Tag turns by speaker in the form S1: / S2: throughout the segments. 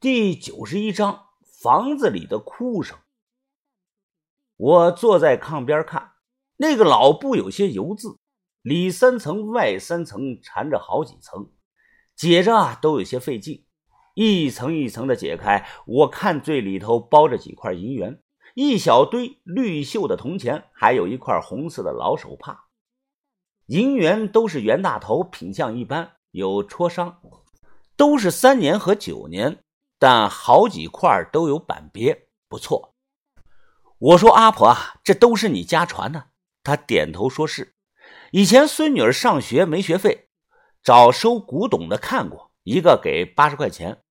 S1: 第九十一章房子里的哭声。我坐在炕边看，那个老布有些油渍，里三层外三层缠着好几层，解着都有些费劲，一层一层的解开，我看最里头包着几块银元，一小堆绿锈的铜钱，还有一块红色的老手帕。银元都是袁大头，品相一般，有戳伤，都是三年和九年。但好几块都有板别，不错。我说阿婆啊，这都是你家传的。她点头说是。以前孙女儿上学没学费，找收古董的看过，一个给八十块钱。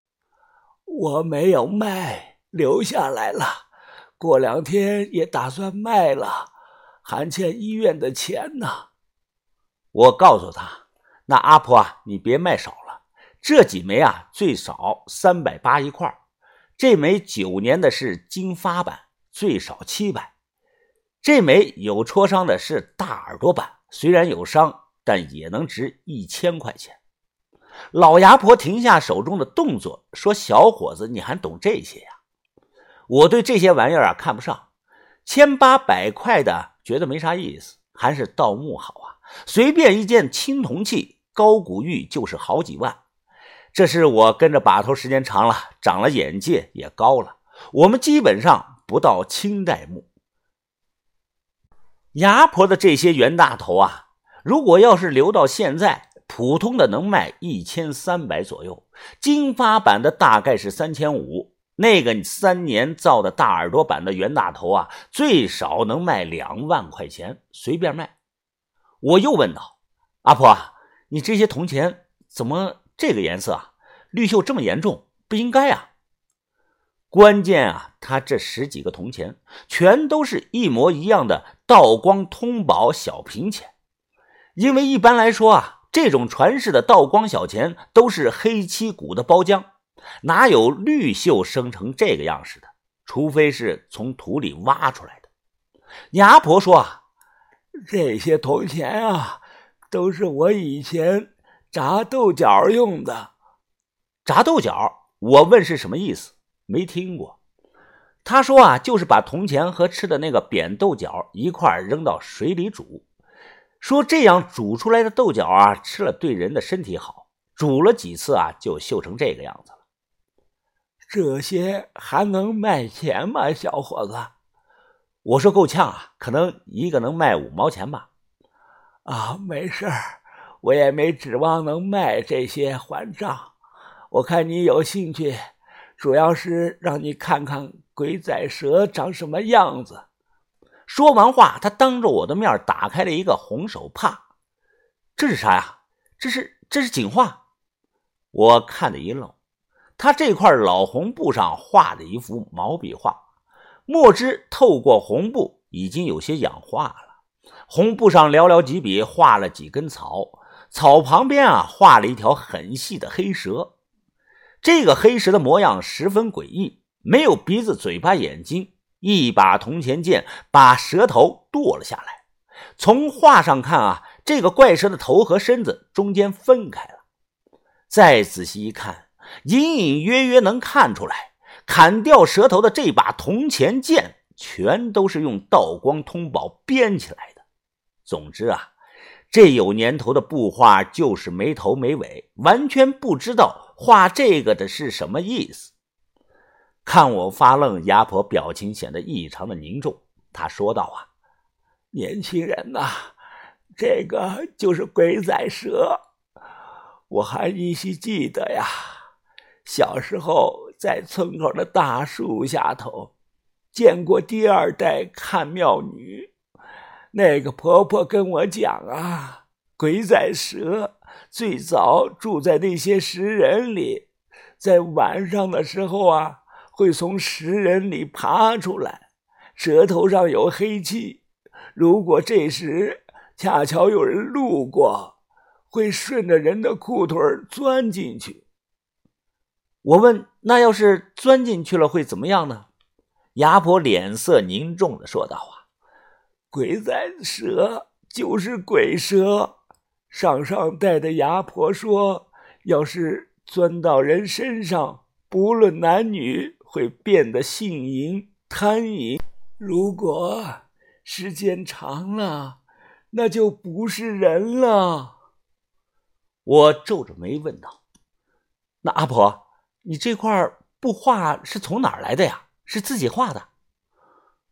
S2: 我没有卖，留下来了。过两天也打算卖了，还欠医院的钱呢。
S1: 我告诉他，那阿婆啊，你别卖少。这几枚啊，最少三百八一块这枚九年的是金发版，最少七百。这枚有戳伤的是大耳朵版，虽然有伤，但也能值一千块钱。老牙婆停下手中的动作，说：“小伙子，你还懂这些呀？”我对这些玩意儿啊看不上，千八百块的觉得没啥意思，还是盗墓好啊。随便一件青铜器，高古玉就是好几万。这是我跟着把头时间长了，长了眼界也高了。我们基本上不到清代墓。牙婆的这些袁大头啊，如果要是留到现在，普通的能卖一千三百左右，金发版的大概是三千五。那个三年造的大耳朵版的袁大头啊，最少能卖两万块钱，随便卖。我又问道：“阿婆，你这些铜钱怎么？”这个颜色啊，绿锈这么严重，不应该啊！关键啊，他这十几个铜钱全都是一模一样的道光通宝小平钱，因为一般来说啊，这种传世的道光小钱都是黑漆古的包浆，哪有绿锈生成这个样式的？除非是从土里挖出来的。牙婆说啊，
S2: 这些铜钱啊，都是我以前。炸豆角用的，
S1: 炸豆角，我问是什么意思？没听过。他说啊，就是把铜钱和吃的那个扁豆角一块扔到水里煮，说这样煮出来的豆角啊，吃了对人的身体好。煮了几次啊，就锈成这个样子了。
S2: 这些还能卖钱吗，小伙子？
S1: 我说够呛啊，可能一个能卖五毛钱吧。
S2: 啊，没事儿。我也没指望能卖这些还账。我看你有兴趣，主要是让你看看鬼仔蛇长什么样子。
S1: 说完话，他当着我的面打开了一个红手帕。这是啥呀？这是这是锦画。我看的一愣。他这块老红布上画的一幅毛笔画，墨汁透过红布已经有些氧化了。红布上寥寥几笔画了几根草。草旁边啊，画了一条很细的黑蛇。这个黑蛇的模样十分诡异，没有鼻子、嘴巴、眼睛。一把铜钱剑把蛇头剁了下来。从画上看啊，这个怪蛇的头和身子中间分开了。再仔细一看，隐隐约约能看出来，砍掉蛇头的这把铜钱剑，全都是用道光通宝编起来的。总之啊。这有年头的布画就是没头没尾，完全不知道画这个的是什么意思。看我发愣，牙婆表情显得异常的凝重。她说道：“啊，
S2: 年轻人呐，这个就是鬼仔蛇，我还依稀记得呀。小时候在村口的大树下头见过第二代看庙女。”那个婆婆跟我讲啊，鬼仔蛇最早住在那些石人里，在晚上的时候啊，会从石人里爬出来，舌头上有黑气。如果这时恰巧有人路过，会顺着人的裤腿钻进去。
S1: 我问：“那要是钻进去了会怎么样呢？”牙婆脸色凝重的说道：“啊。”
S2: 鬼仔蛇就是鬼蛇，上上代的牙婆说，要是钻到人身上，不论男女，会变得性淫、贪淫。如果时间长了，那就不是人了。
S1: 我皱着眉问道：“那阿婆，你这块布画是从哪儿来的呀？是自己画的？”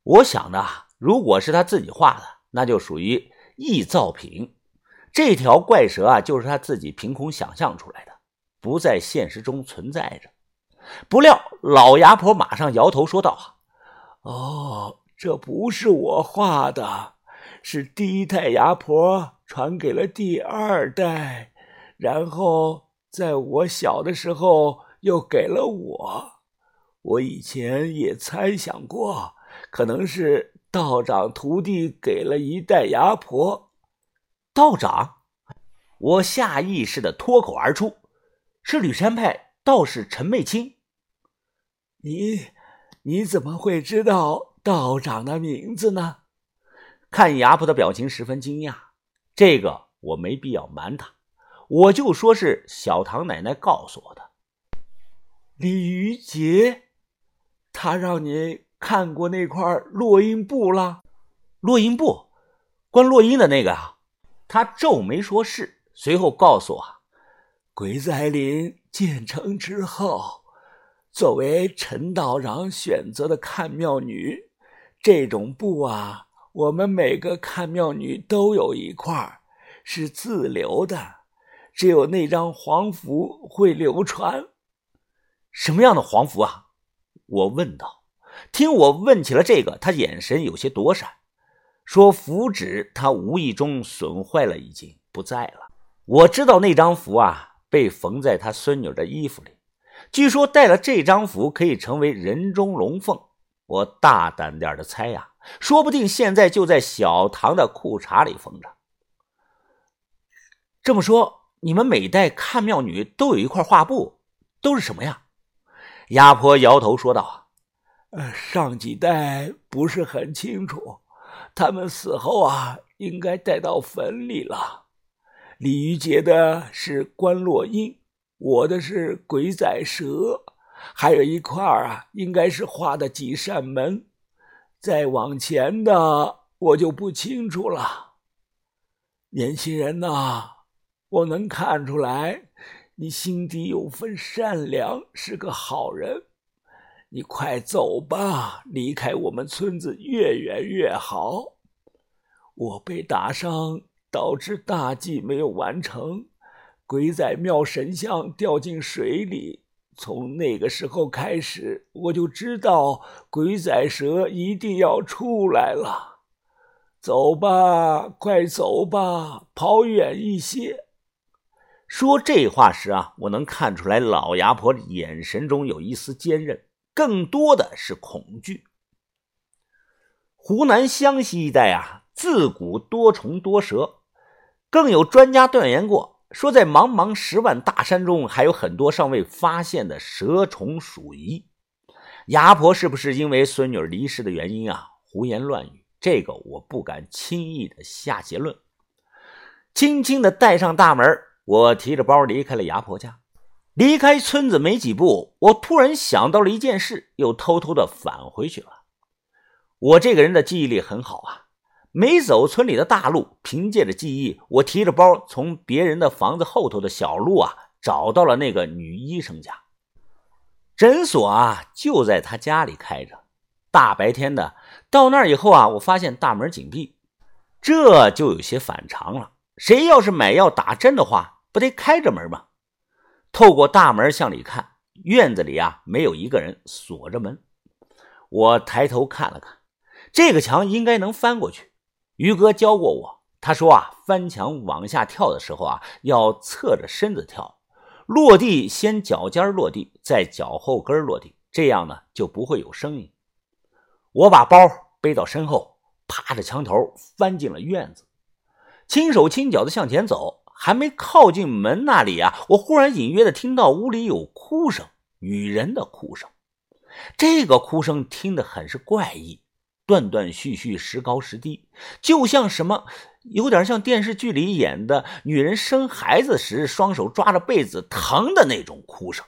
S1: 我想呢，如果是他自己画的，那就属于臆造品。这条怪蛇啊，就是他自己凭空想象出来的，不在现实中存在着。不料老牙婆马上摇头说道：“
S2: 哦，这不是我画的，是第一代牙婆传给了第二代，然后在我小的时候又给了我。我以前也猜想过，可能是道长徒弟给了一代牙婆。”
S1: 道长，我下意识的脱口而出：“是吕山派道士陈媚清。”
S2: 你你怎么会知道道长的名字呢？
S1: 看牙婆的表情十分惊讶。这个我没必要瞒他，我就说是小唐奶奶告诉我的。
S2: 李玉杰，他让你看过那块落阴布了？
S1: 落阴布，关落阴的那个啊？他皱眉说：“是。”随后告诉我，
S2: 鬼仔岭建成之后，作为陈道长选择的看庙女，这种布啊，我们每个看庙女都有一块，是自留的，只有那张黄符会流传。
S1: 什么样的黄符啊？我问道。听我问起了这个，他眼神有些躲闪。说符纸，他无意中损坏了，已经不在了。我知道那张符啊，被缝在他孙女的衣服里。据说带了这张符可以成为人中龙凤。我大胆点的猜呀，说不定现在就在小唐的裤衩里缝着。这么说，你们每代看庙女都有一块画布，都是什么呀？
S2: 鸭婆摇头说道：“呃，上几代不是很清楚。”他们死后啊，应该带到坟里了。李玉洁的是关落英，我的是鬼仔蛇，还有一块啊，应该是画的几扇门。再往前的我就不清楚了。年轻人呐，我能看出来，你心底有份善良，是个好人。你快走吧，离开我们村子越远越好。我被打伤，导致大计没有完成，鬼仔庙神像掉进水里。从那个时候开始，我就知道鬼仔蛇一定要出来了。走吧，快走吧，跑远一些。
S1: 说这话时啊，我能看出来老牙婆眼神中有一丝坚韧。更多的是恐惧。湖南湘西一带啊，自古多虫多蛇，更有专家断言过，说在茫茫十万大山中，还有很多尚未发现的蛇虫鼠蚁。牙婆是不是因为孙女离世的原因啊？胡言乱语，这个我不敢轻易的下结论。轻轻的带上大门，我提着包离开了牙婆家。离开村子没几步，我突然想到了一件事，又偷偷的返回去了。我这个人的记忆力很好啊，没走村里的大路，凭借着记忆，我提着包从别人的房子后头的小路啊，找到了那个女医生家。诊所啊，就在他家里开着。大白天的到那儿以后啊，我发现大门紧闭，这就有些反常了。谁要是买药打针的话，不得开着门吗？透过大门向里看，院子里啊没有一个人，锁着门。我抬头看了看，这个墙应该能翻过去。于哥教过我，他说啊，翻墙往下跳的时候啊，要侧着身子跳，落地先脚尖落地，再脚后跟落地，这样呢就不会有声音。我把包背到身后，趴着墙头翻进了院子，轻手轻脚的向前走。还没靠近门那里啊，我忽然隐约的听到屋里有哭声，女人的哭声。这个哭声听得很是怪异，断断续续，时高时低，就像什么，有点像电视剧里演的女人生孩子时双手抓着被子疼的那种哭声。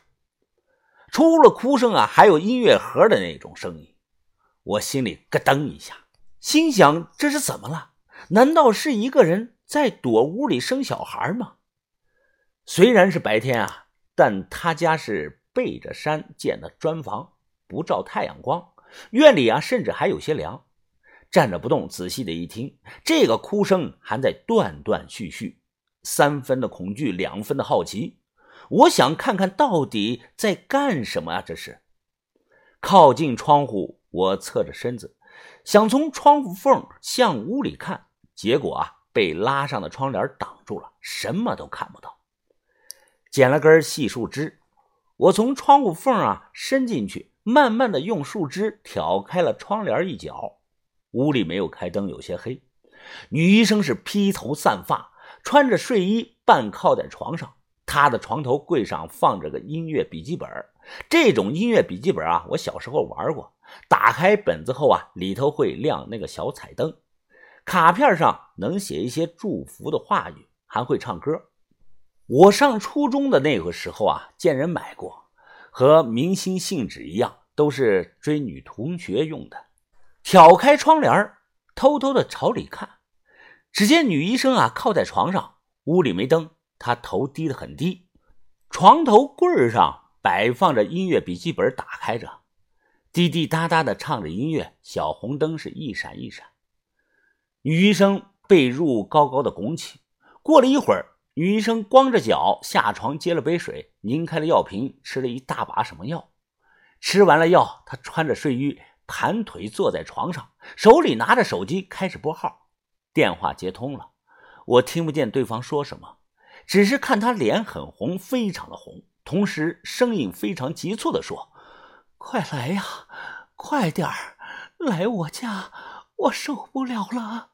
S1: 除了哭声啊，还有音乐盒的那种声音。我心里咯噔一下，心想这是怎么了？难道是一个人在躲屋里生小孩吗？虽然是白天啊，但他家是背着山建的砖房，不照太阳光，院里啊甚至还有些凉。站着不动，仔细的一听，这个哭声还在断断续续，三分的恐惧，两分的好奇。我想看看到底在干什么啊？这是靠近窗户，我侧着身子，想从窗户缝向屋里看，结果啊，被拉上的窗帘挡住了，什么都看不到。捡了根细树枝，我从窗户缝啊伸进去，慢慢的用树枝挑开了窗帘一角。屋里没有开灯，有些黑。女医生是披头散发，穿着睡衣，半靠在床上。她的床头柜上放着个音乐笔记本，这种音乐笔记本啊，我小时候玩过。打开本子后啊，里头会亮那个小彩灯，卡片上能写一些祝福的话语，还会唱歌。我上初中的那个时候啊，见人买过，和明星信纸一样，都是追女同学用的。挑开窗帘，偷偷的朝里看，只见女医生啊靠在床上，屋里没灯。她头低得很低，床头柜上摆放着音乐笔记本，打开着，滴滴答答的唱着音乐，小红灯是一闪一闪。女医生被褥高高的拱起，过了一会儿，女医生光着脚下床，接了杯水，拧开了药瓶，吃了一大把什么药。吃完了药，她穿着睡衣，盘腿坐在床上，手里拿着手机，开始拨号。电话接通了，我听不见对方说什么。只是看他脸很红，非常的红，同时声音非常急促的说：“快来呀，快点儿来我家，我受不了了。”